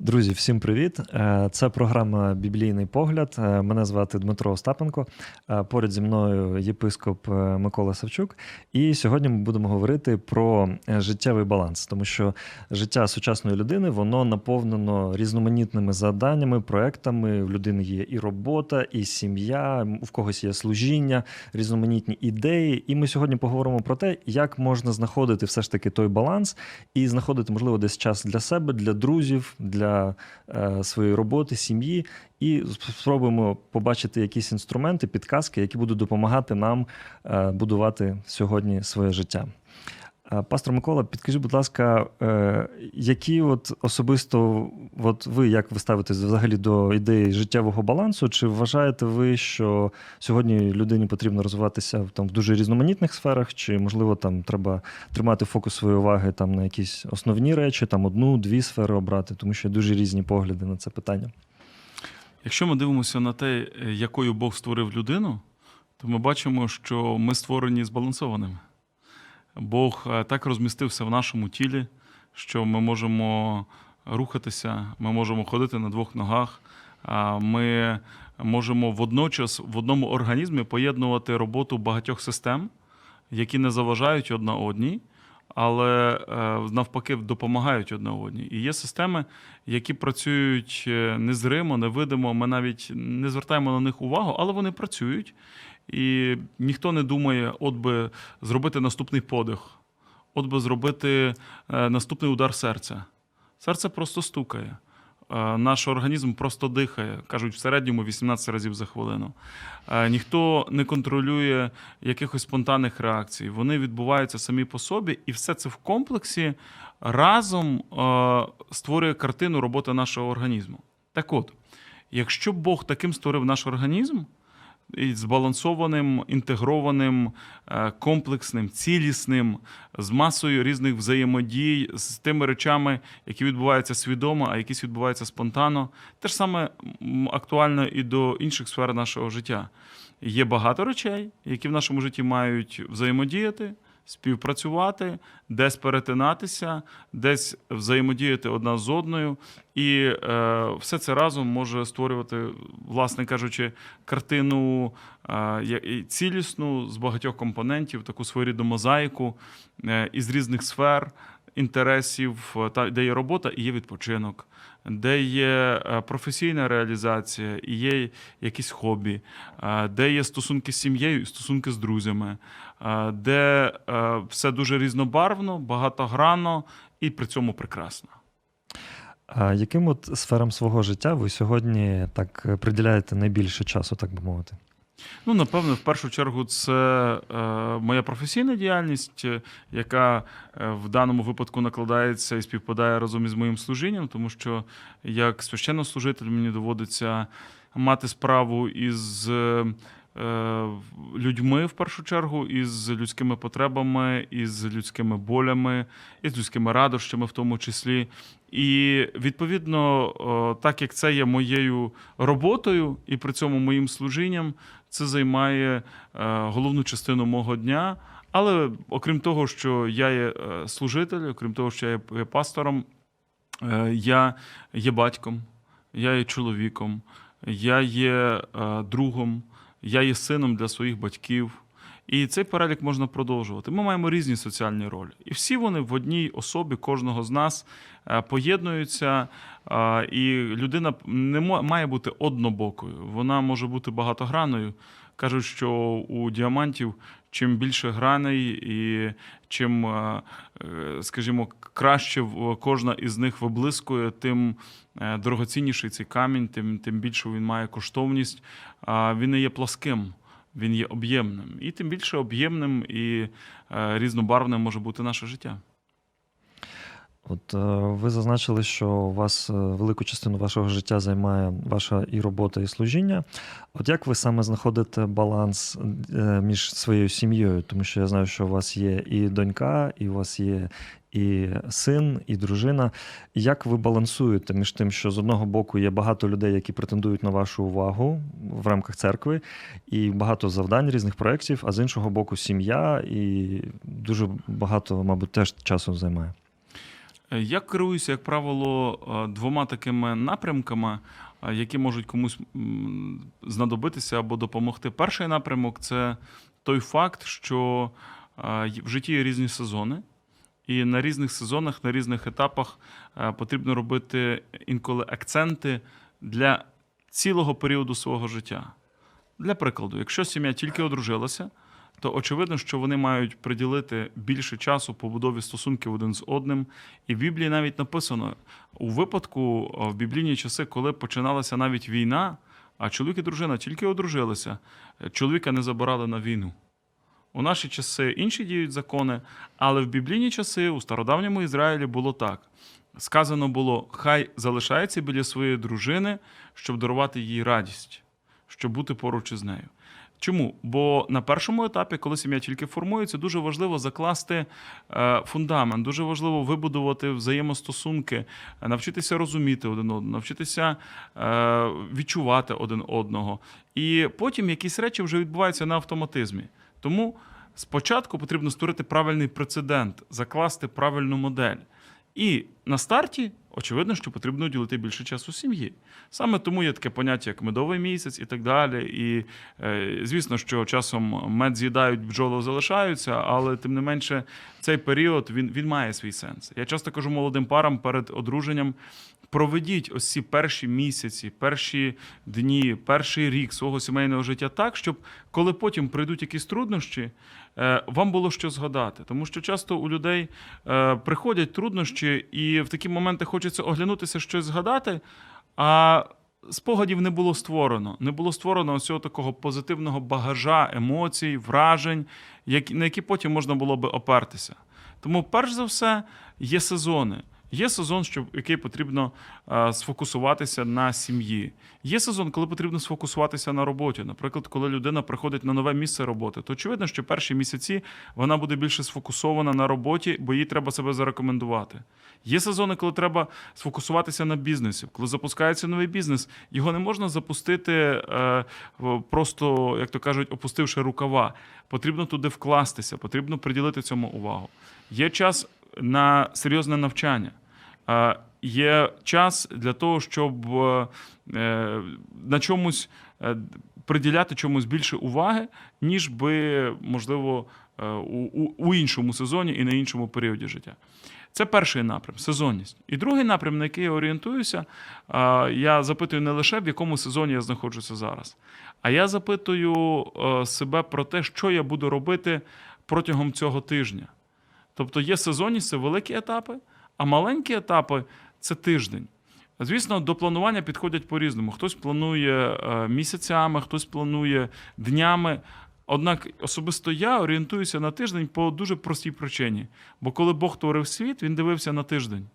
Друзі, всім привіт! Е, це програма Біблійний погляд. Е, мене звати Дмитро Остапенко. Е, поряд зі мною єпископ Микола Савчук. І сьогодні ми будемо говорити про життєвий баланс, тому що життя сучасної людини воно наповнено різноманітними завданнями, проектами. В людини є і робота, і сім'я, в когось є служіння, різноманітні ідеї. І ми сьогодні поговоримо про те, як можна знаходити все ж таки той баланс і знаходити, можливо, десь час для себе, для друзів. для для е, своєї роботи, сім'ї, і спробуємо побачити якісь інструменти, підказки, які будуть допомагати нам е, будувати сьогодні своє життя. Пастор Микола, підкажіть, будь ласка, е, які от особисто от ви як ви ставитесь взагалі до ідеї життєвого балансу? Чи вважаєте ви, що сьогодні людині потрібно розвиватися там в дуже різноманітних сферах, чи можливо там треба тримати фокус своєї уваги там на якісь основні речі, там одну, дві сфери обрати, тому що дуже різні погляди на це питання? Якщо ми дивимося на те, якою Бог створив людину, то ми бачимо, що ми створені збалансованими. Бог е, так розмістився в нашому тілі, що ми можемо рухатися, ми можемо ходити на двох ногах. Ми можемо водночас в одному організмі поєднувати роботу багатьох систем, які не заважають одна одній, але е, навпаки допомагають одна одній. І є системи, які працюють е, незримо, невидимо. Ми навіть не звертаємо на них увагу, але вони працюють. І ніхто не думає, от би зробити наступний подих, от би зробити е, наступний удар серця. Серце просто стукає. Е, наш організм просто дихає, кажуть, в середньому 18 разів за хвилину. Е, ніхто не контролює якихось спонтанних реакцій. Вони відбуваються самі по собі, і все це в комплексі разом створює картину роботи нашого організму. Так от, якщо Бог таким створив наш організм збалансованим, інтегрованим, е, комплексним, цілісним, з масою різних взаємодій, з тими речами, які відбуваються свідомо, а якісь відбуваються спонтанно. Те ж саме актуально і до інших сфер нашого життя. Є багато речей, які в нашому житті мають взаємодіяти співпрацювати, десь перетинатися, десь взаємодіяти одна з одною, і е, все це разом може створювати, власне кажучи, картину е, цілісну з багатьох компонентів, таку своєрідну мозаїку е, із різних сфер. Інтересів, та де є робота і є відпочинок, де є е, професійна реалізація, і є якісь хобі, е, де є стосунки з сім'єю, і стосунки з друзями, Е, де все дуже різнобарвно, багатогранно і при цьому прекрасно. А яким от сферам свого життя ви сьогодні так приділяєте найбільше часу, так би мовити? Ну, напевно, в першу чергу, це е, моя професійна діяльність, яка в даному випадку накладається і співпадає разом із моїм служінням, тому що як священнослужитель мені доводиться мати справу із Е, людьми в першу чергу, із людськими потребами, із людськими болями, із людськими радощами, в тому числі. І відповідно, так як це є моєю роботою, і при цьому моїм служінням, це займає е, головну частину мого дня. Але окрім того, що я є е, служитель, окрім того, що я є пастором, я є батьком, я є чоловіком, я є другом я є сином для своїх батьків. І цей перелік можна продовжувати. Ми маємо різні соціальні ролі. І всі вони в одній особі кожного з нас е, І людина не має бути однобокою, вона може бути багатогранною. Кажуть, що у діамантів чим більше граней, і чим, е, е, скажімо, краще кожна із них виблискує, тим дорогоцінніший цей камінь, тим тим більше він має коштовність. Він не є пласким він є об'ємним. І тим більше об'ємним і е, різнобарвним може бути наше життя. От е, ви зазначили, що у вас е, велику частину вашого життя займає ваша і робота, і служіння. От як ви саме знаходите баланс е, між своєю сім'єю? Тому що я знаю, що у вас є і донька, і у вас є і син, і дружина. Як ви балансуєте між тим, що з одного боку є багато людей, які претендують на вашу увагу в рамках церкви, і багато завдань різних проєктів, а з іншого боку, сім'я і дуже багато, мабуть, теж часу займає. Я керуюся, як правило, е, двома такими напрямками, е, які можуть комусь знадобитися або допомогти. Перший напрямок це той факт, що е, в житті є різні сезони, і на різних сезонах, на різних етапах потрібно робити інколи акценти для цілого періоду свого життя. Для прикладу, якщо сім'я тільки одружилася, то очевидно, що вони мають приділити більше часу побудові стосунків один з одним. І в Біблії навіть написано у випадку в біблійні часи, коли починалася навіть війна, а чоловік і дружина тільки одружилися, е, чоловіка не забирали на війну. У наші часи інші діють закони, але в біблійні часи у стародавньому Ізраїлі було так. Сказано було: хай залишається біля своєї дружини, щоб дарувати їй радість, щоб бути поруч із нею. Чому? Бо на першому етапі, коли сім'я тільки формується, дуже важливо закласти е, фундамент, дуже важливо вибудувати взаємостосунки, навчитися розуміти один одного, навчитися е, відчувати один одного. І потім якісь речі вже відбуваються на автоматизмі. Тому спочатку потрібно створити правильний прецедент, закласти правильну модель. І на старті, очевидно, що потрібно уділити більше часу сім'ї. Саме тому є таке поняття, як медовий місяць і так далі. І е, звісно, що часом мед з'їдають, бджоли залишаються, але тим не менше цей період він, він має свій сенс. Я часто кажу молодим парам перед одруженням. Проведіть ось ці перші місяці, перші дні, перший рік свого сімейного життя так, щоб коли потім прийдуть якісь труднощі, е, вам було що згадати. Тому що часто у людей е, приходять труднощі, і в такі моменти хочеться оглянутися, щось згадати, а спогадів не було створено. Не було створено ось цього такого позитивного багажа емоцій, вражень, на які потім можна було би опертися. Тому, перш за все, є сезони. Є сезон, що, який потрібно е, сфокусуватися на сім'ї. Є сезон, коли потрібно сфокусуватися на роботі. Наприклад, коли людина приходить на нове місце роботи, то очевидно, що перші місяці вона буде більше сфокусована на роботі, бо їй треба себе зарекомендувати. Є сезони, коли треба сфокусуватися на бізнесі. Коли запускається новий бізнес, його не можна запустити е, просто, як то кажуть, опустивши рукава. Потрібно туди вкластися, потрібно приділити цьому увагу. Є час на серйозне навчання. Є час для того, щоб е, е, на чомусь е, приділяти чомусь більше уваги, ніж би, можливо, у, іншому сезоні і на іншому періоді життя. Це перший напрям сезонність. І другий напрям, на який я орієнтуюся, я запитую не лише в якому сезоні я знаходжуся зараз, а я запитую себе про те, що я буду робити протягом цього тижня. Тобто є сезонність, це великі етапи, а маленькі етапи це тиждень. Звісно, до планування підходять по-різному. Хтось планує е, місяцями, хтось планує днями. Однак особисто я орієнтуюся на тиждень по дуже простій причині. Бо коли Бог творив світ, він дивився на тиждень.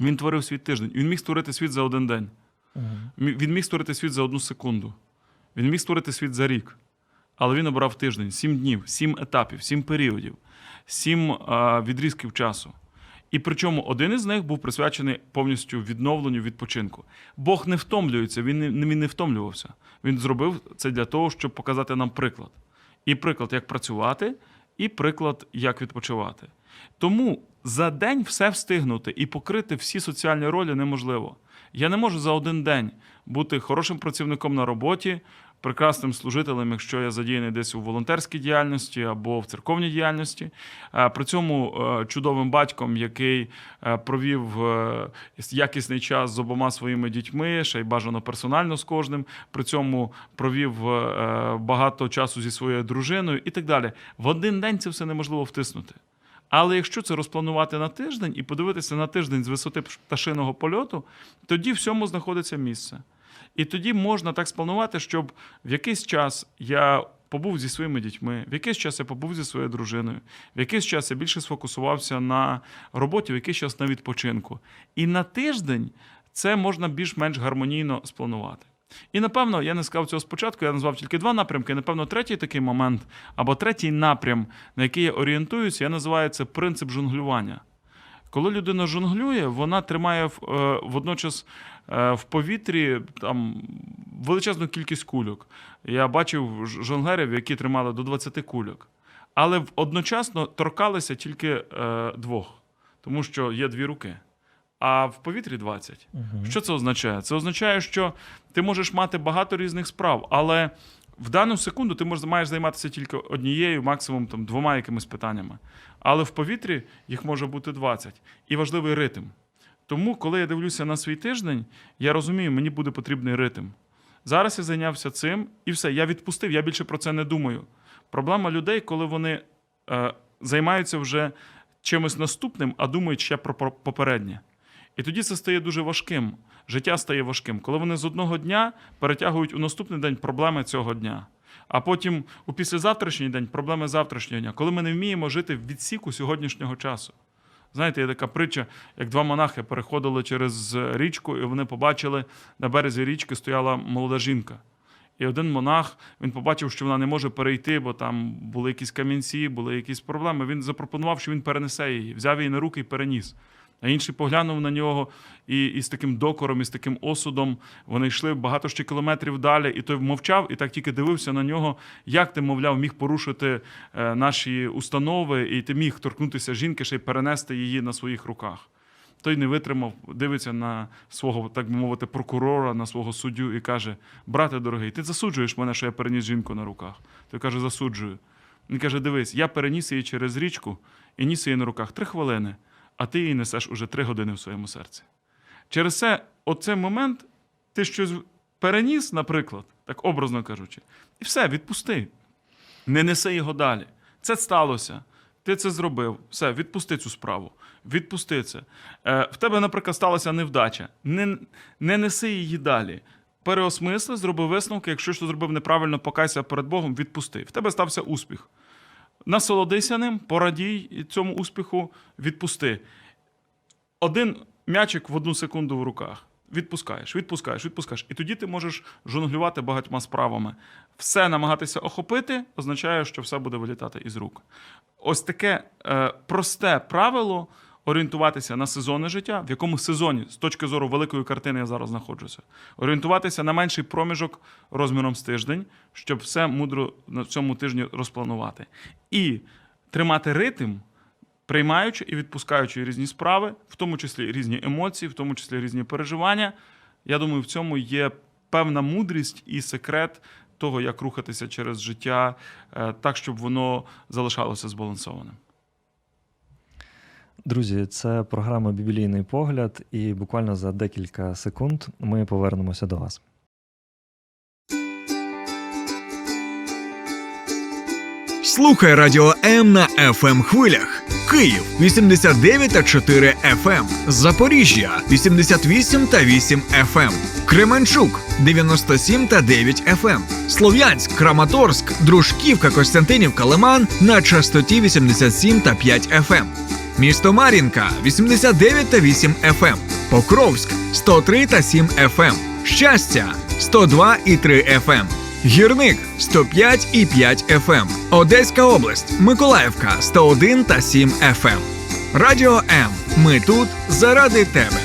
Він творив світ тиждень. Він міг створити світ за один день. Він міг створити світ за одну секунду. Він міг створити світ за рік. Але він обрав тиждень, сім днів, сім етапів, сім періодів, сім а, відрізків часу. І причому один із них був присвячений повністю відновленню відпочинку. Бог не втомлюється, він не, він не втомлювався. Він зробив це для того, щоб показати нам приклад. І приклад, як працювати, і приклад, як відпочивати. Тому за день все встигнути і покрити всі соціальні ролі неможливо. Я не можу за один день бути хорошим працівником на роботі, прекрасним служителем, якщо я задіяний десь у волонтерській діяльності або в церковній діяльності. Е, При цьому е, чудовим батьком, який е, провів якісний час з обома своїми дітьми, ще й бажано персонально з кожним. При цьому провів багато часу зі своєю дружиною і так далі. В один день це все неможливо втиснути. Але якщо це розпланувати на тиждень і подивитися на тиждень з висоти пташиного польоту, тоді всьому знаходиться місце. І тоді можна так спланувати, щоб в якийсь час я побув зі своїми дітьми, в якийсь час я побув зі своєю дружиною, в якийсь час я більше сфокусувався на роботі, в якийсь час на відпочинку. І на тиждень це можна більш-менш гармонійно спланувати. І напевно, я не сказав цього спочатку, я назвав тільки два напрямки. Напевно, третій такий момент або третій напрям, на який я орієнтуюся, я називаю це принцип жонглювання. Коли людина жонглює, вона тримає в- е, водночас е, в повітрі там величезну кількість кульок. Я бачив жонглерів, які тримали до 20 кульок. Але одночасно торкалися тільки е, двох, тому що є дві руки. А в повітрі 20. Що це означає? Це означає, що ти можеш мати багато різних справ, але в дану секунду ти можеш, маєш займатися тільки однією, максимум там, двома якимись питаннями. Але в повітрі їх може бути 20. І важливий ритм. Тому, коли я дивлюся на свій тиждень, я розумію, мені буде потрібний ритм. Зараз я зайнявся цим, і все, я відпустив, я більше про це не думаю. Проблема людей, коли вони е, займаються вже чимось наступним, а думають ще про попереднє. І тоді це стає дуже важким. Життя стає важким, коли вони з одного дня перетягують у наступний день проблеми цього дня. А потім у післязавтрашній день проблеми завтрашнього дня, коли ми не вміємо жити в відсіку сьогоднішнього часу. Знаєте, є така притча, як два монахи переходили через річку, і вони побачили, на березі річки стояла молода жінка. І один монах він побачив, що вона не може перейти, бо там були якісь камінці, були якісь проблеми. Він запропонував, що він перенесе її, взяв її на руки і переніс. А інший поглянув на нього і, і з таким докором, і з таким осудом вони йшли багато ще кілометрів далі, і той мовчав, і так тільки дивився на нього, як ти, мовляв, міг порушити е, наші установи, і ти міг торкнутися жінки, ще й перенести її на своїх руках. Той не витримав, дивиться на свого, так би мовити, прокурора, на свого суддю і каже: Брате дорогий, ти засуджуєш мене, що я переніс жінку на руках. Той каже, засуджую. Він каже: Дивись, я переніс її через річку і ніс її на руках три хвилини, а ти її несеш уже три години в своєму серці. Через це, оцей момент, ти щось переніс, наприклад, так образно кажучи, і все, відпусти. Не неси його далі. Це сталося. Ти це зробив. Все, відпусти цю справу. Відпусти це. Е, в тебе, наприклад, сталася невдача. Не, не неси її далі. Переосмисли, зроби висновки. Якщо що зробив неправильно, покайся перед Богом, відпусти. В тебе стався успіх. Насолодися ним, порадій цьому успіху, відпусти. Один м'ячик в одну секунду в руках. Відпускаєш, відпускаєш, відпускаєш. І тоді ти можеш жонглювати багатьма справами. Все намагатися охопити означає, що все буде вилітати із рук. Ось таке е, просте правило орієнтуватися на сезонне життя, в якому сезоні, з точки зору великої картини, я зараз знаходжуся, орієнтуватися на менший проміжок розміром з тиждень, щоб все мудро на цьому тижні розпланувати. І тримати ритм, приймаючи і відпускаючи різні справи, в тому числі різні емоції, в тому числі різні переживання. Я думаю, в цьому є певна мудрість і секрет того, як рухатися через життя е, так, щоб воно залишалося збалансованим. Друзі, це програма Біблійний погляд, і буквально за декілька секунд ми повернемося до вас. Слухай радіо М на fm хвилях. Київ 89 та 4 FM. Запоріжжя 88 та 8 FM. Кременчук 97 та 9 FM. Слов'янськ, Краматорськ, Дружківка, Костянтинівка, Лиман на частоті 87 та 5 FM. Місто Мар'їнка 89 та 8 FM. Покровськ 103 та 7 FM. Щастя 102 і 3 FM. Гірник 105 і 5 FM. Одеська область, Миколаївка 101 та 7 FM. Радіо М. Ми тут заради тебе.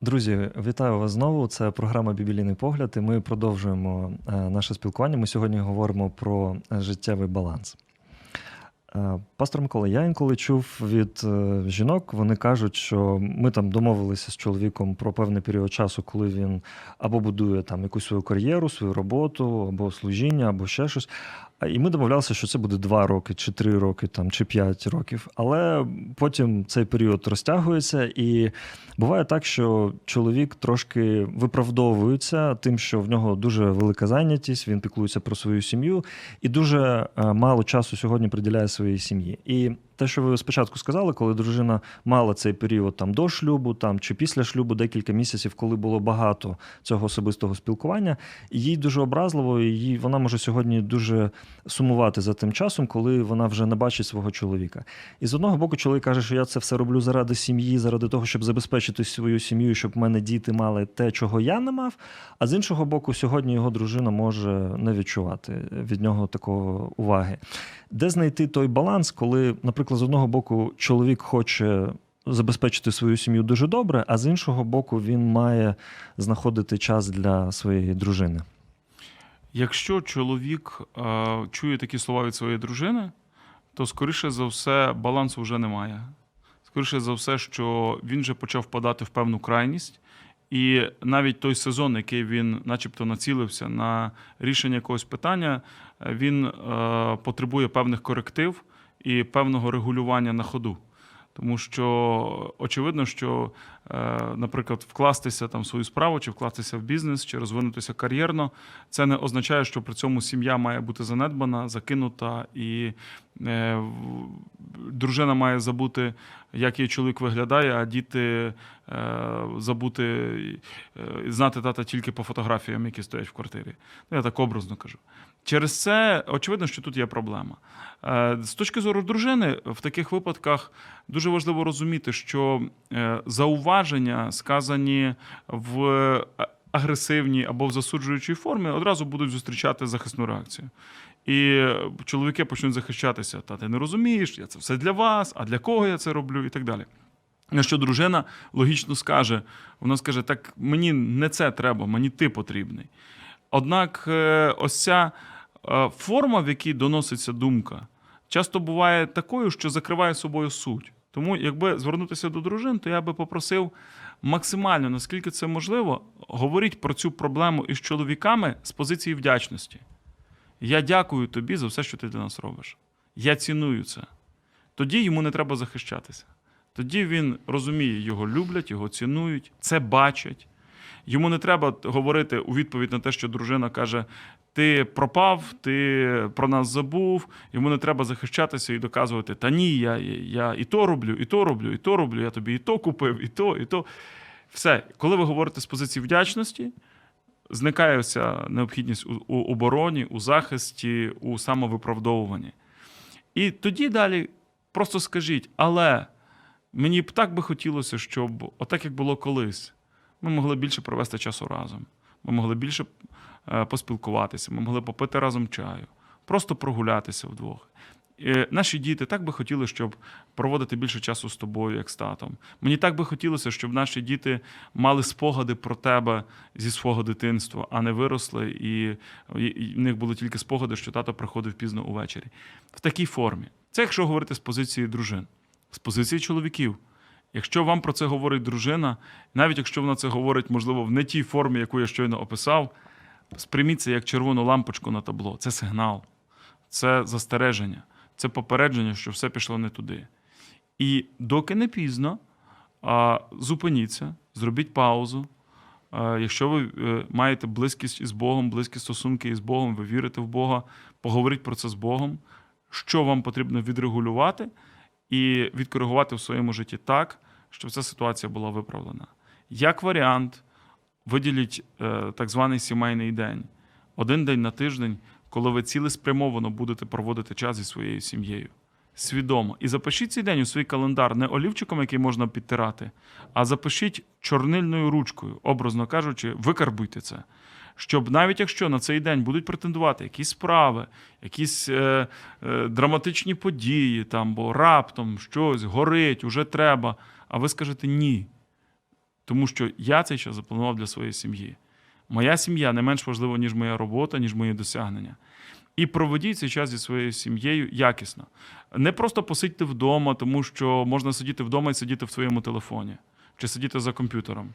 Друзі, вітаю вас знову. Це програма Біблійний погляд, і ми продовжуємо е, наше спілкування. Ми сьогодні говоримо про е, життєвий баланс. Е, Пастор Микола, я інколи чув від е, жінок, вони кажуть, що ми там домовилися з чоловіком про певний період часу, коли він або будує там якусь свою кар'єру, свою роботу, або служіння, або ще щось. І ми домовлялися, що це буде 2 роки, чи 3 роки, там, чи 5 років. Але потім цей період розтягується, і буває так, що чоловік трошки виправдовується тим, що в нього дуже велика зайнятість, він піклується про свою сім'ю і дуже е, мало часу сьогодні приділяє своїй сім'ї. І те, що ви спочатку сказали, коли дружина мала цей період там до шлюбу, там чи після шлюбу, декілька місяців, коли було багато цього особистого спілкування, їй дуже образливо, і вона може сьогодні дуже сумувати за тим часом, коли вона вже не бачить свого чоловіка. І з одного боку, чоловік каже, що я це все роблю заради сім'ї, заради того, щоб забезпечити свою сім'ю, щоб в мене діти мали те, чого я не мав. А з іншого боку, сьогодні його дружина може не відчувати від нього такого уваги. Де знайти той баланс, коли, наприклад, з одного боку чоловік хоче забезпечити свою сім'ю дуже добре, а з іншого боку, він має знаходити час для своєї дружини. Якщо чоловік е, чує такі слова від своєї дружини, то скоріше за все балансу вже немає. Скоріше за все, що він вже почав впадати в певну крайність, і навіть той сезон, який він, начебто, націлився на рішення якогось питання, він е, потребує певних коректив і певного регулювання на ходу. Тому що очевидно, що, наприклад, вкластися там в свою справу, чи вкластися в бізнес, чи розвинутися кар'єрно, це не означає, що при цьому сім'я має бути занедбана, закинута, і е, дружина має забути, як її чоловік виглядає, а діти е, забути е, знати тата тільки по фотографіям, які стоять в квартирі. Я так образно кажу. Через це очевидно, що тут є проблема. Е, З точки зору дружини, в таких випадках дуже важливо розуміти, що е, зауваження, сказані в е, агресивній або в засуджуючій формі, одразу будуть зустрічати захисну реакцію. І е, чоловіки почнуть захищатися. Та ти не розумієш, я це все для вас, а для кого я це роблю, і так далі. На що дружина логічно скаже: вона скаже: так мені не це треба, мені ти потрібний. Однак, е, ось ця форма, в якій доноситься думка, часто буває такою, що закриває собою суть. Тому, якби звернутися до дружин, то я би попросив максимально, наскільки це можливо, говоріть про цю проблему із чоловіками з позиції вдячності. Я дякую тобі за все, що ти для нас робиш. Я ціную це. Тоді йому не треба захищатися. Тоді він розуміє, його люблять, його цінують, це бачать. Йому не треба говорити у відповідь на те, що дружина каже: ти пропав, ти про нас забув. Йому не треба захищатися і доказувати: та ні, я, я і то роблю, і то роблю, і то роблю, я тобі і то купив, і то, і то. Все, коли ви говорите з позиції вдячності, зникає ця необхідність у обороні, у захисті, у самовиправдовуванні. І тоді далі просто скажіть, але мені б так би хотілося, щоб отак, як було колись, ми могли більше провести часу разом. Ми могли більше е, поспілкуватися, ми могли попити разом чаю, просто прогулятися вдвох. Е, Наші діти так би хотіли, щоб проводити більше часу з тобою, як з татом. Мені так би хотілося, щоб наші діти мали спогади про тебе зі свого дитинства, а не виросли, і, і, і в них були тільки спогади, що тато приходив пізно увечері. В такій формі. Це якщо говорити з позиції дружин, з позиції чоловіків. Якщо вам про це говорить дружина, навіть якщо вона це говорить, можливо, в не тій формі, яку я щойно описав, сприйміть це як червону лампочку на табло. Це сигнал, це застереження, це попередження, що все пішло не туди. І доки не пізно, зупиніться, зробіть паузу. Якщо ви е, маєте близькість із Богом, близькі стосунки із Богом, ви вірите в Бога, поговоріть про це з Богом, що вам потрібно відрегулювати і відкоригувати в своєму житті так, щоб ця ситуація була виправлена. Як варіант, виділіть е, так званий сімейний день, один день на тиждень, коли ви цілеспрямовано будете проводити час зі своєю сім'єю. Свідомо. І запишіть цей день у свій календар не олівчиком, який можна підтирати, а запишіть чорнильною ручкою, образно кажучи, викарбуйте це. Щоб навіть якщо на цей день будуть претендувати якісь справи, якісь е, е, драматичні події, там, бо раптом щось горить, уже треба, а ви скажете ні. Тому що я цей час запланував для своєї сім'ї. Моя сім'я не менш важлива, ніж моя робота, ніж мої досягнення. І проведіть цей час зі своєю сім'єю якісно. Не просто посидьте вдома, тому що можна сидіти вдома і сидіти в своєму телефоні чи сидіти за комп'ютером.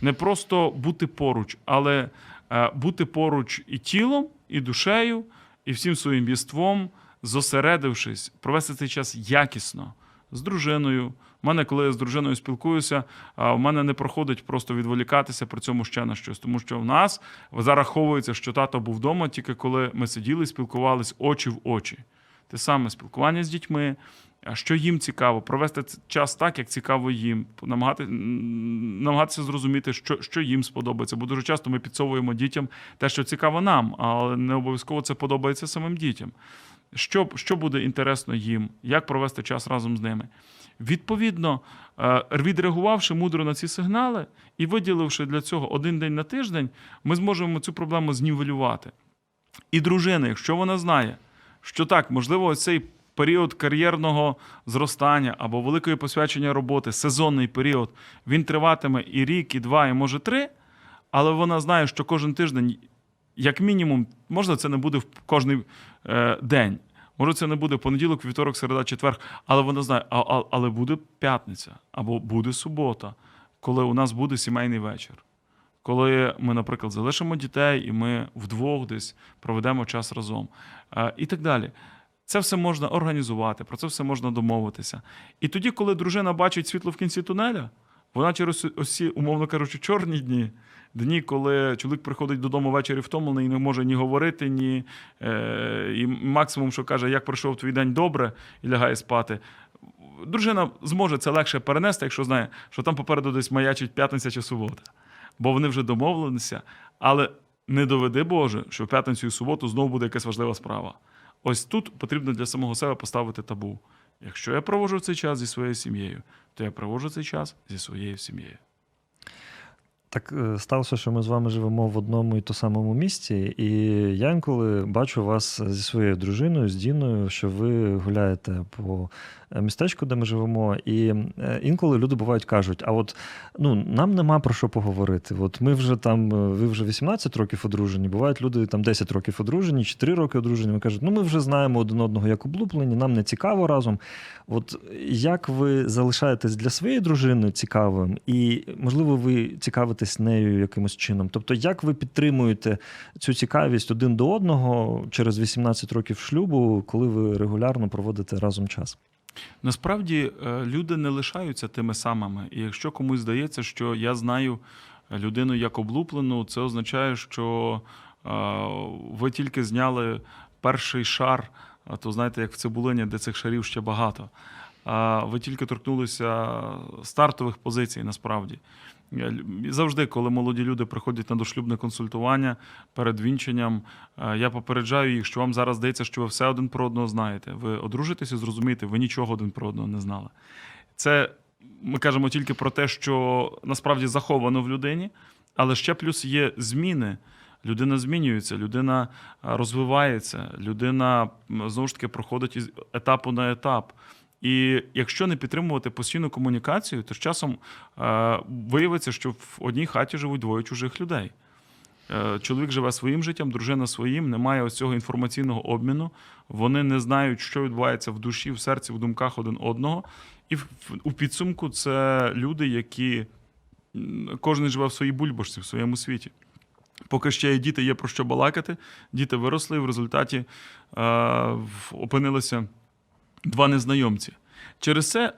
Не просто бути поруч, але е, бути поруч і тілом, і душею, і всім своїм єством, зосередившись, провести цей час якісно з дружиною. У мене, коли я з дружиною спілкуюся, в мене не проходить просто відволікатися при цьому ще на щось, тому що в нас зараховується, що тато був вдома, тільки коли ми сиділи і спілкувались очі в очі. Те саме спілкування з дітьми, А що їм цікаво, провести час так, як цікаво їм, намагати, намагатися зрозуміти, що, що їм сподобається. Бо дуже часто ми підсовуємо дітям те, що цікаво нам, але не обов'язково це подобається самим дітям. Що, що буде інтересно їм, як провести час разом з ними. Відповідно, е, відреагувавши мудро на ці сигнали і виділивши для цього один день на тиждень, ми зможемо цю проблему знівелювати. І дружина, якщо вона знає, що так, можливо, цей період кар'єрного зростання або великої посвячення роботи, сезонний період, він триватиме і рік, і два, і може три, але вона знає, що кожен тиждень, як мінімум, можна це не буде в кожний е, день. Може, це не буде понеділок, вівторок, середа, четвер, але вона знає, а, а, але буде п'ятниця або буде субота, коли у нас буде сімейний вечір. Коли ми, наприклад, залишимо дітей і ми вдвох десь проведемо час разом. Е, І так далі. Це все можна організувати, про це все можна домовитися. І тоді, коли дружина бачить світло в кінці тунеля, вона через ці, умовно кажучи, чорні дні, дні, коли чоловік приходить додому ввечері втомлений і не може ні говорити, ні е, і максимум, що каже, як пройшов твій день добре, і лягає спати. Дружина зможе це легше перенести, якщо знає, що там попереду десь маячить п'ятниця чи субота. Бо вони вже домовилися, але не доведи Боже, що в п'ятницю і суботу знову буде якась важлива справа. Ось тут потрібно для самого себе поставити табу. Якщо я проводжу цей час зі своєю сім'єю, то я проводжу цей час зі своєю сім'єю. Так е, сталося, що ми з вами живемо в одному і то самому місці, і я інколи бачу вас зі своєю дружиною, з Діною, що ви гуляєте по е, містечку, де ми живемо. І е, інколи люди бувають кажуть: а от ну нам нема про що поговорити. От ми вже там, ви вже 18 років одружені, бувають люди там 10 років одружені, чи 3 роки одружені. Вони кажуть, ну ми вже знаємо один одного як облуплені, нам не цікаво разом. От як ви залишаєтесь для своєї дружини цікавим, і можливо, ви цікавитесь нею якимось чином? Тобто, як ви підтримуєте цю цікавість один до одного через 18 років шлюбу, коли ви регулярно проводите разом час? Насправді е, люди не лишаються тими самими. І якщо комусь здається, що я знаю людину як облуплену, це означає, що е, ви тільки зняли перший шар, то знаєте, як в цибулині, де цих шарів ще багато. Ви тільки торкнулися стартових позицій насправді. Завжди, коли молоді люди приходять на дошлюбне консультування перед вінченням, е, я попереджаю їх, що вам зараз здається, що ви все один про одного знаєте. Ви одружитеся зрозумієте, ви нічого один про одного не знали. Це ми кажемо тільки про те, що насправді заховано в людині, але ще плюс є зміни. Людина змінюється, людина розвивається, людина знову ж таки проходить із етапу на етап. І якщо не підтримувати постійну комунікацію, то з часом е, виявиться, що в одній хаті живуть двоє чужих людей. Е, Чоловік живе своїм життям, дружина своїм, немає ось цього інформаційного обміну. Вони не знають, що відбувається в душі, в серці, в думках один одного. І в, у підсумку це люди, які кожен живе в своїй бульбашці, в своєму світі. Поки ще є діти, є про що балакати. Діти виросли, і в результаті е, опинилися два незнайомці. Через це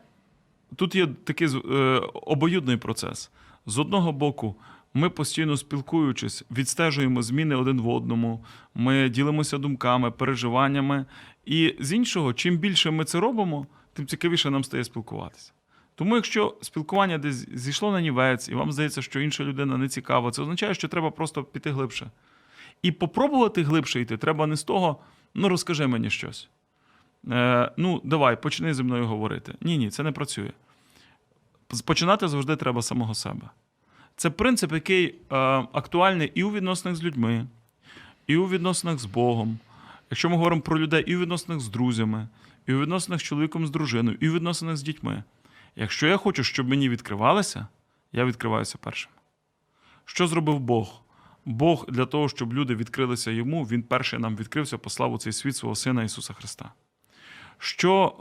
тут є такий е, обоюдний процес. З одного боку, ми постійно спілкуючись, відстежуємо зміни один в одному, ми ділимося думками, переживаннями. І з іншого, чим більше ми це робимо, тим цікавіше нам стає спілкуватися. Тому, якщо спілкування десь зійшло на нівець, і вам здається, що інша людина не цікава, це означає, що треба просто піти глибше. І попробувати глибше йти треба не з того, ну розкажи мені щось. Е, ну, давай, почни зі мною говорити. Ні, ні, це не працює. Починати завжди треба самого себе. Це принцип, який е, актуальний і у відносинах з людьми, і у відносинах з Богом. Якщо ми говоримо про людей і у відносинах з друзями, і у відносинах з чоловіком, з дружиною, і у відносинах з дітьми. Якщо я хочу, щоб мені відкривалися, я відкриваюся першим. Що зробив Бог? Бог для того, щоб люди відкрилися йому, він перший нам відкрився, послав у цей світ свого Сина Ісуса Христа. Що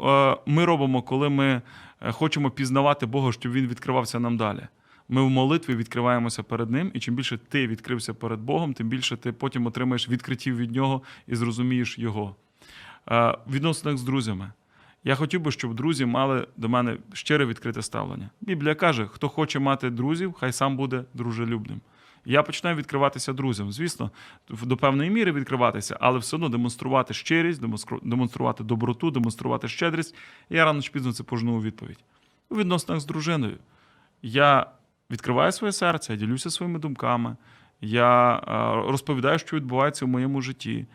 е, ми робимо, коли ми е, хочемо пізнавати Бога, щоб Він відкривався нам далі? Ми в молитві відкриваємося перед Ним, і чим більше ти відкрився перед Богом, тим більше ти потім отримаєш відкриттів від Нього і зрозумієш Його. Е, в відносинах з друзями. Я хотів би, щоб друзі мали до мене щире відкрите ставлення. Біблія каже: хто хоче мати друзів, хай сам буде дружелюбним. Я починаю відкриватися друзям. Звісно, до певної міри відкриватися, але все одно демонструвати щирість, демонстру- демонструвати доброту, демонструвати щедрість. Я рано чи пізно це пожну у відповідь. У відносинах з дружиною. Я відкриваю своє серце, я ділюся своїми думками, я е, розповідаю, що відбувається в моєму житті.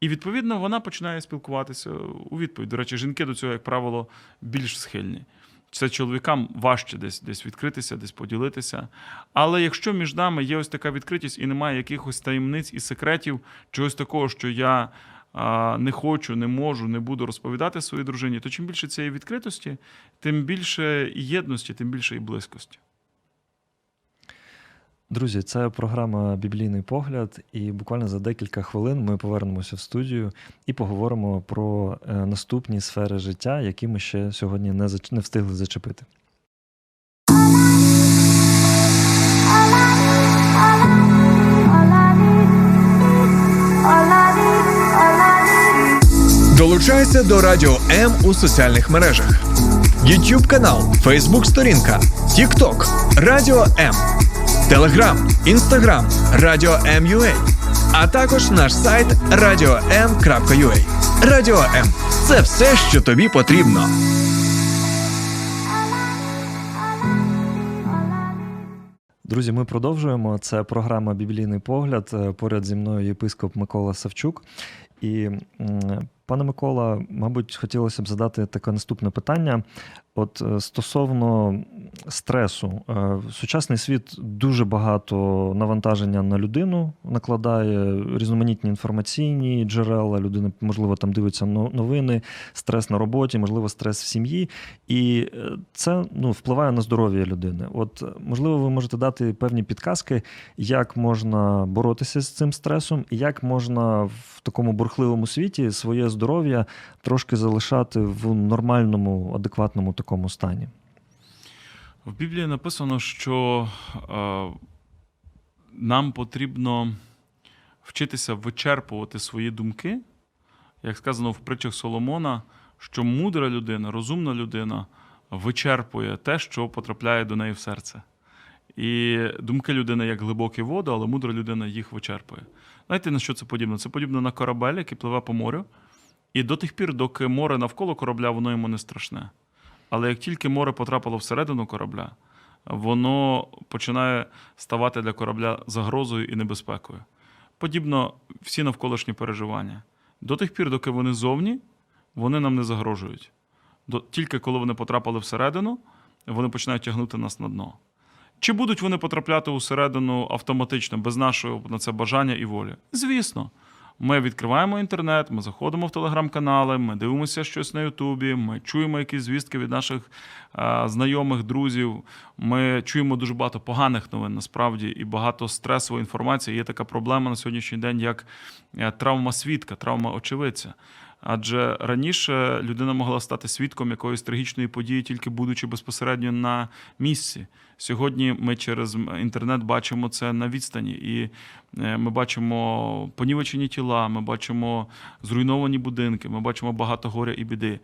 І відповідно вона починає спілкуватися у відповідь. До речі, жінки до цього, як правило, більш схильні. Це чоловікам важче десь, десь відкритися, десь поділитися. Але якщо між нами є ось така відкритість і немає якихось таємниць і секретів, чогось такого, що я а, не хочу, не можу, не буду розповідати своїй дружині, то чим більше цієї відкритості, тим більше і єдності, тим більше і близькості. Друзі, це програма Біблійний погляд, і буквально за декілька хвилин ми повернемося в студію і поговоримо про е, наступні сфери життя, які ми ще сьогодні не зач- не встигли зачепити. Долучайся до Радіо М у соціальних мережах: YouTube канал, Facebook сторінка, TikTok, Радіо М, Telegram, Instagram, Радіо М.UA, а також наш сайт radio.m.ua. Радіо М це все, що тобі потрібно. Друзі, ми продовжуємо. Це програма Біблійний погляд. Поряд зі мною єпископ Микола Савчук. І, пане Микола, мабуть, хотілося б задати таке наступне питання. От е, стосовно стресу, Е, сучасний світ дуже багато навантаження на людину накладає, різноманітні інформаційні джерела. Людина, можливо, там дивиться новини, стрес на роботі, можливо, стрес в сім'ї. І е, це ну, впливає на здоров'я людини. От, можливо, ви можете дати певні підказки, як можна боротися з цим стресом, і як можна в такому бурхливому світі своє здоров'я трошки залишати в нормальному, адекватному такому стані. В Біблії написано, що е, нам потрібно вчитися вичерпувати свої думки, як сказано в притчах Соломона, що мудра людина, розумна людина вичерпує те, що потрапляє до неї в серце. І думки людини як глибокі води, але мудра людина їх вичерпує. Знаєте, на що це подібно? Це подібно на корабель, який пливе по морю. І до тих пір, доки море навколо корабля, воно йому не страшне. Але як тільки море потрапило всередину корабля, воно починає ставати для корабля загрозою і небезпекою. Подібно всі навколишні переживання. До тих пір, доки вони зовні, вони нам не загрожують. Тільки коли вони потрапили всередину, вони починають тягнути нас на дно. Чи будуть вони потрапляти усередину автоматично, без нашого на це бажання і волі? Звісно. Ми відкриваємо інтернет, ми заходимо в телеграм-канали, ми дивимося щось на Ютубі, ми чуємо якісь звістки від наших е, знайомих, друзів. Ми чуємо дуже багато поганих новин насправді і багато стресової інформації. Є така проблема на сьогоднішній день, як е, травма свідка, травма очевидця. Адже раніше людина могла стати свідком якоїсь трагічної події, тільки будучи безпосередньо на місці. Сьогодні ми через інтернет бачимо це на відстані, і е, ми бачимо понівечені тіла, ми бачимо зруйновані будинки, ми бачимо багато горя і біди.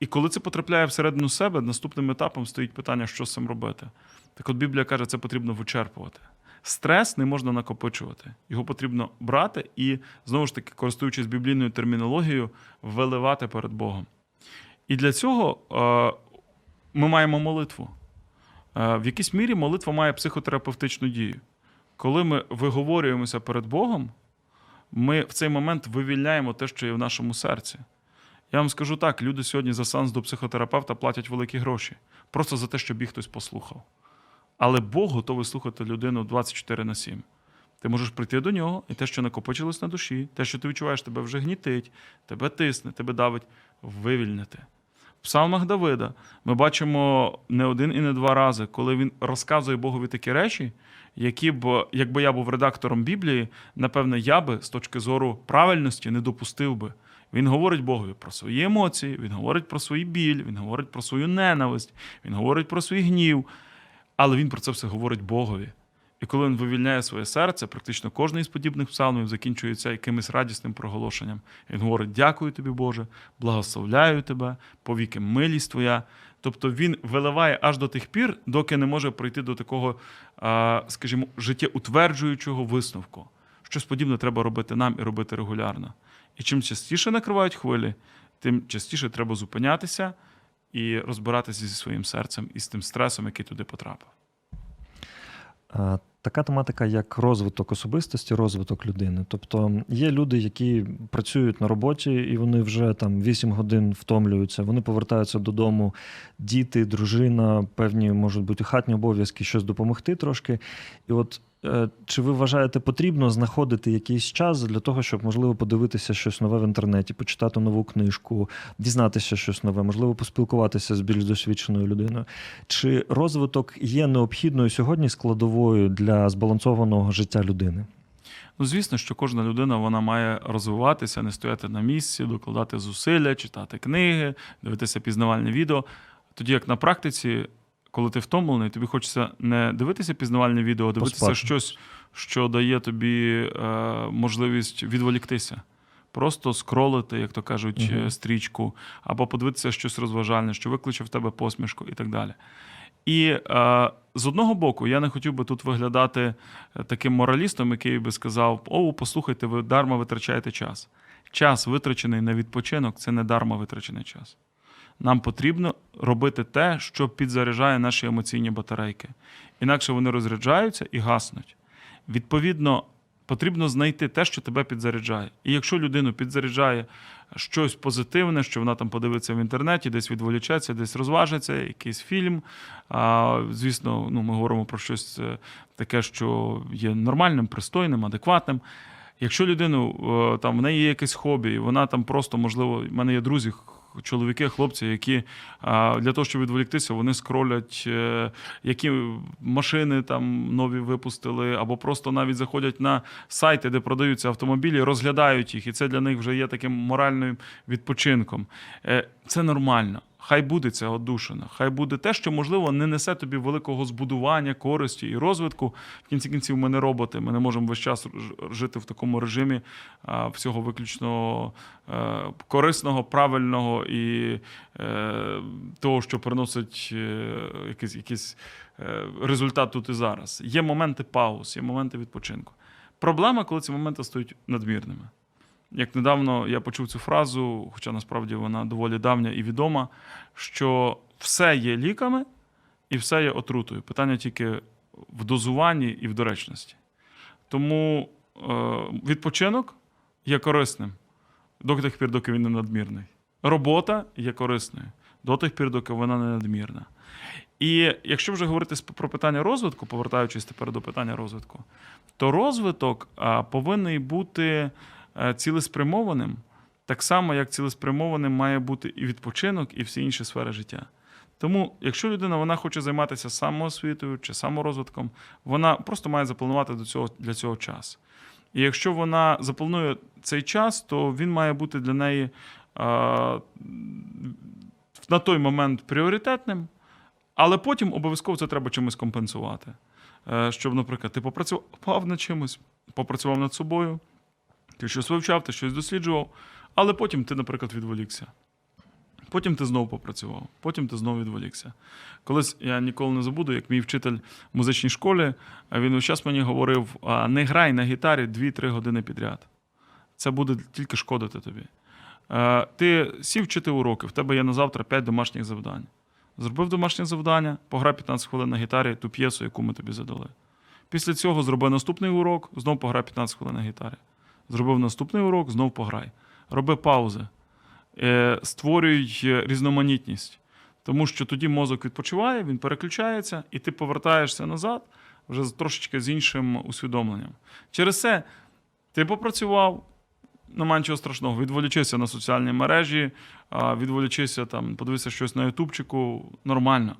І коли це потрапляє всередину себе, наступним етапом стоїть питання, що з цим робити. Так от Біблія каже, це потрібно вичерпувати. Стрес не можна накопичувати. Його потрібно брати і, знову ж таки, користуючись біблійною термінологією, виливати перед Богом. І для цього е, ми маємо молитву. Е, в якійсь мірі молитва має психотерапевтичну дію. Коли ми виговорюємося перед Богом, ми в цей момент вивільняємо те, що є в нашому серці. Я вам скажу так: люди сьогодні за сеанс до психотерапевта платять великі гроші, просто за те, щоб їх хтось послухав. Але Бог готовий слухати людину 24 на 7. Ти можеш прийти до нього, і те, що накопичилось на душі, те, що ти відчуваєш, тебе вже гнітить, тебе тисне, тебе давить, вивільнити. В псалмах Давида ми бачимо не один і не два рази, коли він розказує Богові такі речі, які б, якби я був редактором Біблії, напевне, я би з точки зору правильності не допустив би. Він говорить Богові про свої емоції, він говорить про свій біль, він говорить про свою ненависть, він говорить про свій гнів. Але він про це все говорить Богові. І коли він вивільняє своє серце, практично кожен із подібних псалмів закінчується якимось радісним проголошенням. Він говорить: Дякую тобі, Боже, благословляю тебе, повіки милість твоя. Тобто він виливає аж до тих пір, доки не може прийти до такого, скажімо, життєутверджуючого висновку. Щось подібне треба робити нам і робити регулярно. І чим частіше накривають хвилі, тим частіше треба зупинятися і розбиратися зі своїм серцем і з тим стресом, який туди потрапив. Така тематика, як розвиток особистості, розвиток людини. Тобто є люди, які працюють на роботі, і вони вже там 8 годин втомлюються. Вони повертаються додому, діти, дружина, певні можуть бути хатні обов'язки, щось допомогти трошки. І от е, чи ви вважаєте, потрібно знаходити якийсь час для того, щоб можливо подивитися щось нове в інтернеті, почитати нову книжку, дізнатися щось нове, можливо, поспілкуватися з більш досвідченою людиною? Чи розвиток є необхідною сьогодні складовою для збалансованого життя людини? Ну, звісно, що кожна людина вона має розвиватися, не стояти на місці, докладати зусилля, читати книги, дивитися пізнавальне відео. Тоді як на практиці, коли ти втомлений, тобі хочеться не дивитися пізнавальне відео, а дивитися Поспати. щось, що дає тобі е, можливість відволіктися. Просто скролити, як то кажуть, е, стрічку, або подивитися щось розважальне, що викличе в тебе посмішку і так далі. І е, з одного боку, я не хотів би тут виглядати е, таким моралістом, який би сказав: О, послухайте, ви дарма витрачаєте час. Час, витрачений на відпочинок, це не дарма витрачений час. Нам потрібно робити те, що підзаряджає наші емоційні батарейки. Інакше вони розряджаються і гаснуть. Відповідно, потрібно знайти те, що тебе підзаряджає. І якщо людину підзаряджає щось позитивне, що вона там подивиться в інтернеті, десь відволічеться, десь розважиться, якийсь фільм. А, звісно, ну, ми говоримо про щось е, таке, що є нормальним, пристойним, адекватним. Якщо людину е, там в неї є якесь хобі, вона там просто, можливо, в мене є друзі, чоловіки, хлопці, які для того, щоб відволіктися, вони скролять, е, які машини там нові випустили, або просто навіть заходять на сайти, де продаються автомобілі, розглядають їх, і це для них вже є таким моральним відпочинком. Е, Це нормально. Хай буде ця одушина, хай буде те, що можливо не несе тобі великого збудування, користі і розвитку. В кінці кінців ми не роботи. Ми не можемо весь час жити в такому режимі а, всього виключно е, корисного, правильного і е, того, що приносить е, якийсь, якийсь е, результат тут і зараз. Є моменти пауз, є моменти відпочинку. Проблема, коли ці моменти стають надмірними. Як недавно я почув цю фразу, хоча насправді вона доволі давня і відома, що все є ліками і все є отрутою. Питання тільки в дозуванні і в доречності. Тому е, відпочинок є корисним до тих пір, доки він не надмірний. Робота є корисною до тих пір, доки вона не надмірна. І якщо вже говорити про питання розвитку, повертаючись тепер до питання розвитку, то розвиток повинен бути цілеспрямованим, так само, як цілеспрямованим має бути і відпочинок, і всі інші сфери життя. Тому, якщо людина вона хоче займатися самоосвітою чи саморозвитком, вона просто має запланувати до цього, для цього час. І якщо вона запланує цей час, то він має бути для неї а, на той момент пріоритетним, але потім обов'язково це треба чимось компенсувати. Е, Щоб, наприклад, ти попрацював над чимось, попрацював над собою, ти щось вивчав, ти щось досліджував, але потім ти, наприклад, відволікся. Потім ти знову попрацював, потім ти знову відволікся. Колись я ніколи не забуду, як мій вчитель в музичній школі, він час мені говорив: не грай на гітарі 2-3 години підряд. Це буде тільки шкодити тобі. Ти сів вчити уроки, в тебе є на завтра 5 домашніх завдань. Зробив домашнє завдання, пограй 15 хвилин на гітарі ту п'єсу, яку ми тобі задали. Після цього зроби наступний урок, знов пограй 15 хвилин на гітарі. Зробив наступний урок, знов пограй. Роби паузи. Е, Створюй е, різноманітність. Тому що тоді мозок відпочиває, він переключається, і ти повертаєшся назад вже трошечки з іншим усвідомленням. Через це ти попрацював, нема нічого страшного, відволічися на соціальні мережі, відволічися там, подивися щось на ютубчику, нормально.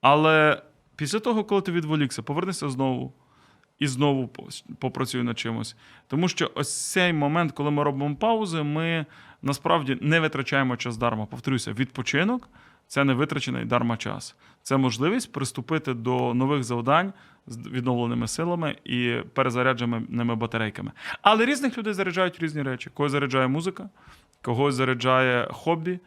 Але після того, коли ти відволікся, повернися знову і знову попрацюй над чимось. Тому що ось цей момент, коли ми робимо паузи, ми насправді не витрачаємо час дарма. Повторюся, відпочинок це не витрачений дарма час. Це можливість приступити до нових завдань з відновленими силами і перезарядженими батарейками. Але різних людей заряджають різні речі. Когось заряджає музика, когось заряджає хобі,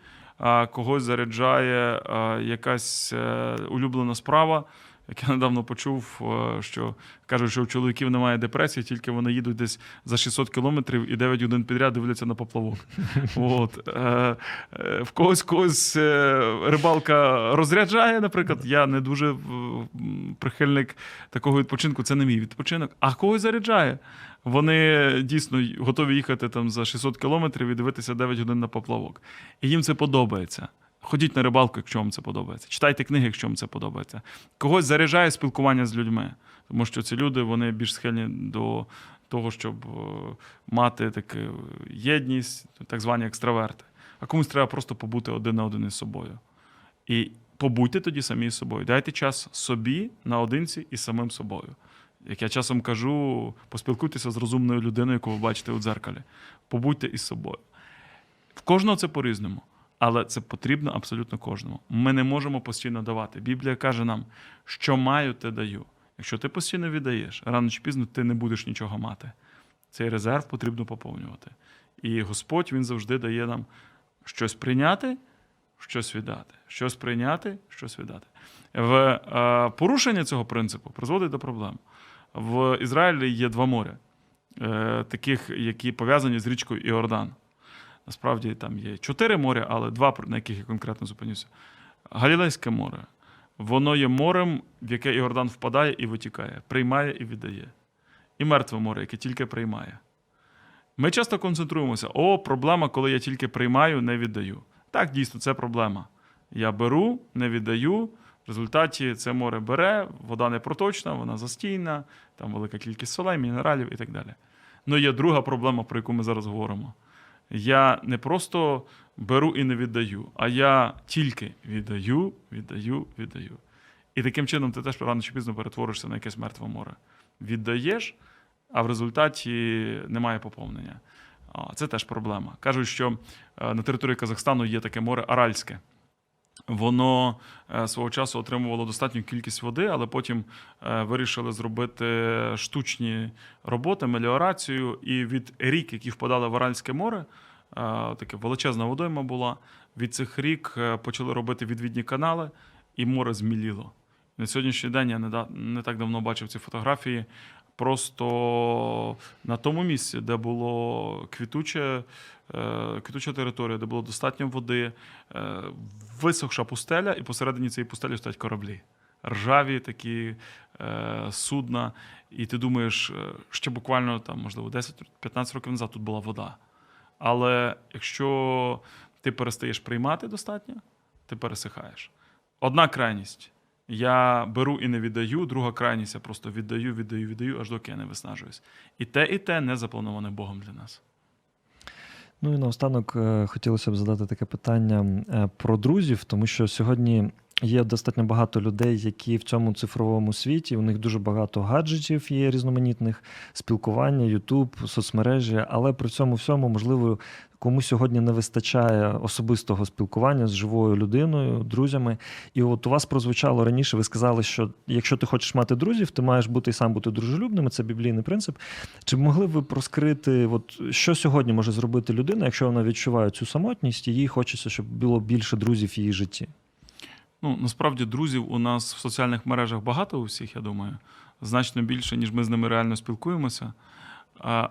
когось заряджає якась е, улюблена справа. Як я недавно почув, е, що кажуть, що у чоловіків немає депресії, тільки вони їдуть десь за 600 кілометрів і 9 годин підряд дивляться на поплавок. От. Е, е, В когось когось рибалка розряджає, наприклад. Я не дуже прихильник такого відпочинку, це не мій відпочинок, а когось заряджає. Вони дійсно готові їхати там за 600 кілометрів і дивитися 9 годин на поплавок. І їм це подобається. Ходіть на рибалку, якщо вам це подобається. Читайте книги, якщо вам це подобається. Когось заряджає спілкування з людьми, тому що ці люди вони більш схильні до того, щоб е, мати таку єдність, так звані екстраверти. А комусь треба просто побути один на один із собою. І побудьте тоді самі із собою. Дайте час собі наодинці із самим собою. Як я часом кажу, поспілкуйтеся з розумною людиною, яку ви бачите у дзеркалі. Побудьте із собою. В кожного це по-різному, але це потрібно абсолютно кожному. Ми не можемо постійно давати. Біблія каже нам, що маю, те даю. Якщо ти постійно віддаєш, рано чи пізно ти не будеш нічого мати. Цей резерв потрібно поповнювати. І Господь Він завжди дає нам щось прийняти, щось віддати. Щось прийняти, щось віддати. В е, порушення цього принципу призводить до проблем. В Ізраїлі є два моря, е, таких, які пов'язані з річкою Іордан. Насправді там є чотири моря, але два, на яких я конкретно зупинюся. Галілейське море. Воно є морем, в яке Іордан впадає і витікає, приймає і віддає. І мертве море, яке тільки приймає. Ми часто концентруємося: о, проблема, коли я тільки приймаю, не віддаю. Так, дійсно, це проблема. Я беру, не віддаю. В результаті це море бере, вода не проточна, вона застійна, там велика кількість солей, мінералів і так далі. Ну є друга проблема, про яку ми зараз говоримо. Я не просто беру і не віддаю, а я тільки віддаю, віддаю, віддаю. І таким чином ти теж рано чи пізно перетворишся на якесь мертве море. Віддаєш, а в результаті немає поповнення. Це теж проблема. Кажуть, що е, на території Казахстану є таке море Аральське. Воно е, свого часу отримувало достатню кількість води, але потім е, вирішили зробити штучні роботи, меліорацію. І від рік, які впадали в Аральське море, е, таке величезна водойма була. Від цих рік почали робити відвідні канали, і море зміліло. На сьогоднішній день я не так давно бачив ці фотографії. Просто на тому місці, де було квітуче, е, квітуча територія, де було достатньо води, е, висохша пустеля, і посередині цієї пустелі стоять кораблі. Ржаві такі е, судна. І ти думаєш, ще буквально там, можливо, 10-15 років назад тут була вода. Але якщо ти перестаєш приймати достатньо, ти пересихаєш. Одна крайність. Я беру і не віддаю, друга крайність я просто віддаю, віддаю, віддаю, аж доки я не виснажуюсь. І те, і те не заплановане Богом для нас. Ну і наостанок е, хотілося б задати таке питання е, про друзів, тому що сьогодні є достатньо багато людей, які в цьому цифровому світі, у них дуже багато гаджетів є різноманітних, спілкування, Ютуб, соцмережі, але при цьому всьому, можливо, кому сьогодні не вистачає особистого спілкування з живою людиною, друзями. І от у вас прозвучало раніше, ви сказали, що якщо ти хочеш мати друзів, ти маєш бути і сам бути дружелюбним, це біблійний принцип. Чи могли б ви розкрити, от що сьогодні може зробити людина, якщо вона відчуває цю самотність, і їй хочеться, щоб було більше друзів в її житті? Ну, насправді, друзів у нас в соціальних мережах багато у всіх, я думаю, значно більше, ніж ми з ними реально спілкуємося.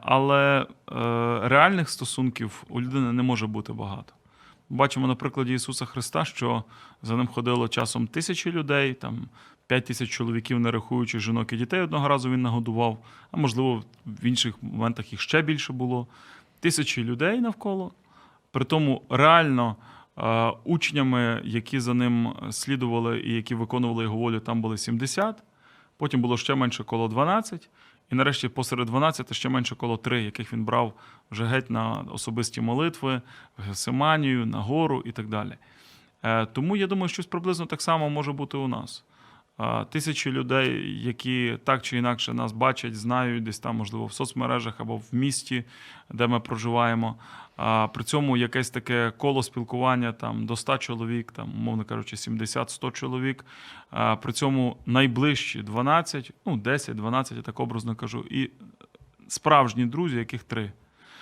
Але е, реальних стосунків у людини не може бути багато. Бачимо на прикладі Ісуса Христа, що за ним ходило часом тисячі людей, там п'ять тисяч чоловіків, не рахуючи жінок і дітей, одного разу він нагодував, а можливо, в інших моментах їх ще більше було. Тисячі людей навколо. При тому реально учнями, які за ним слідували і які виконували його волю, там були 70, потім було ще менше коло 12, і нарешті посеред 12 ще менше коло 3, яких він брав вже геть на особисті молитви, в Гесиманію, на гору і так далі. Е, Тому я думаю, щось приблизно так само може бути у нас. Тисячі людей, які так чи інакше нас бачать, знають десь там, можливо, в соцмережах або в місті, де ми проживаємо. А при цьому якесь таке коло спілкування там до 100 чоловік, там, умовно кажучи, 70-100 чоловік. А при цьому найближчі 12, ну 10, 12, я так образно кажу, і справжні друзі, яких три.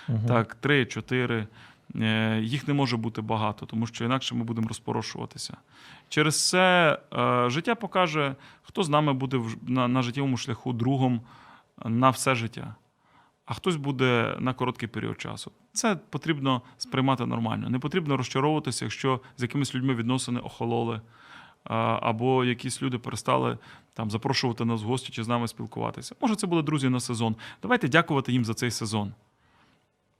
Мгм. Так, три, чотири. Е, Їх не може бути багато, тому що інакше ми будемо розпорошуватися. Через це е, життя покаже, хто з нами буде на, на життєвому шляху другом на все життя, а хтось буде на короткий період часу. Це потрібно сприймати нормально. Не потрібно розчаровуватися, якщо з якимись людьми відносини охололи, або якісь люди перестали там запрошувати нас в гості чи з нами спілкуватися. Може, це були друзі на сезон. Давайте дякувати їм за цей сезон.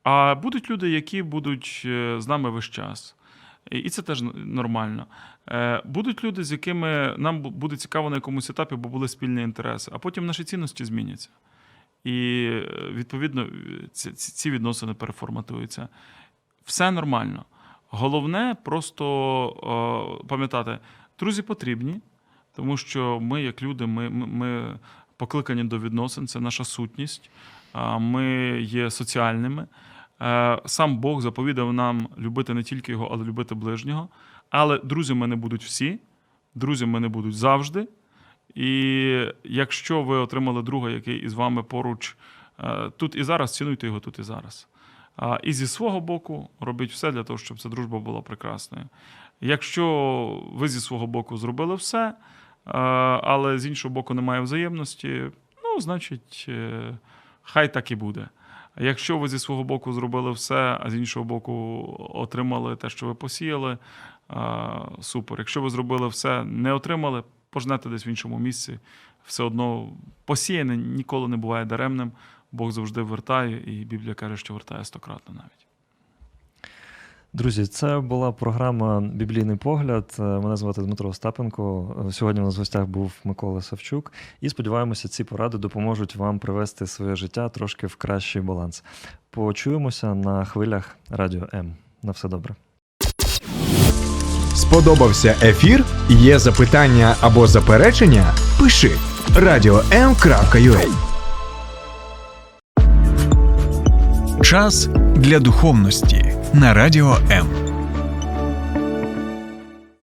А будуть люди, які будуть е, з нами весь час. І це теж нормально. Е, Будуть люди, з якими нам буде цікаво на якомусь етапі, бо були спільні інтереси, а потім наші цінності зміняться. І е, відповідно ці, відносини переформатуються. Все нормально. Головне просто пам'ятати, друзі потрібні, тому що ми, як люди, ми, ми покликані до відносин, це наша сутність. Ми є соціальними. Е, Сам Бог заповідав нам любити не тільки його, але любити ближнього. Але друзями не будуть всі, друзями не будуть завжди. І якщо ви отримали друга, який із вами поруч е, тут і зараз, цінуйте його тут і зараз. І зі свого боку робіть все для того, щоб ця дружба була прекрасною. Якщо ви зі свого боку зробили все, е, але з іншого боку немає взаємності, ну, значить, хай так і буде. Якщо ви зі свого боку зробили все, а з іншого боку отримали те, що ви посіяли, супер. Якщо ви зробили все, не отримали, пожнете десь в іншому місці. Все одно посіяне ніколи не буває даремним. Бог завжди вертає, і Біблія каже, що вертає стократно навіть. Друзі, це була програма Біблійний погляд. Е, Мене звати Дмитро Остапенко. Е, Сьогодні у нас в гостях був Микола Савчук. І сподіваємося, ці поради допоможуть вам привести своє життя трошки в кращий баланс. Почуємося на хвилях Радіо М. На все добре. Сподобався ефір? Є запитання або заперечення? Пиши radio.m.ua Час для духовності на радіо М.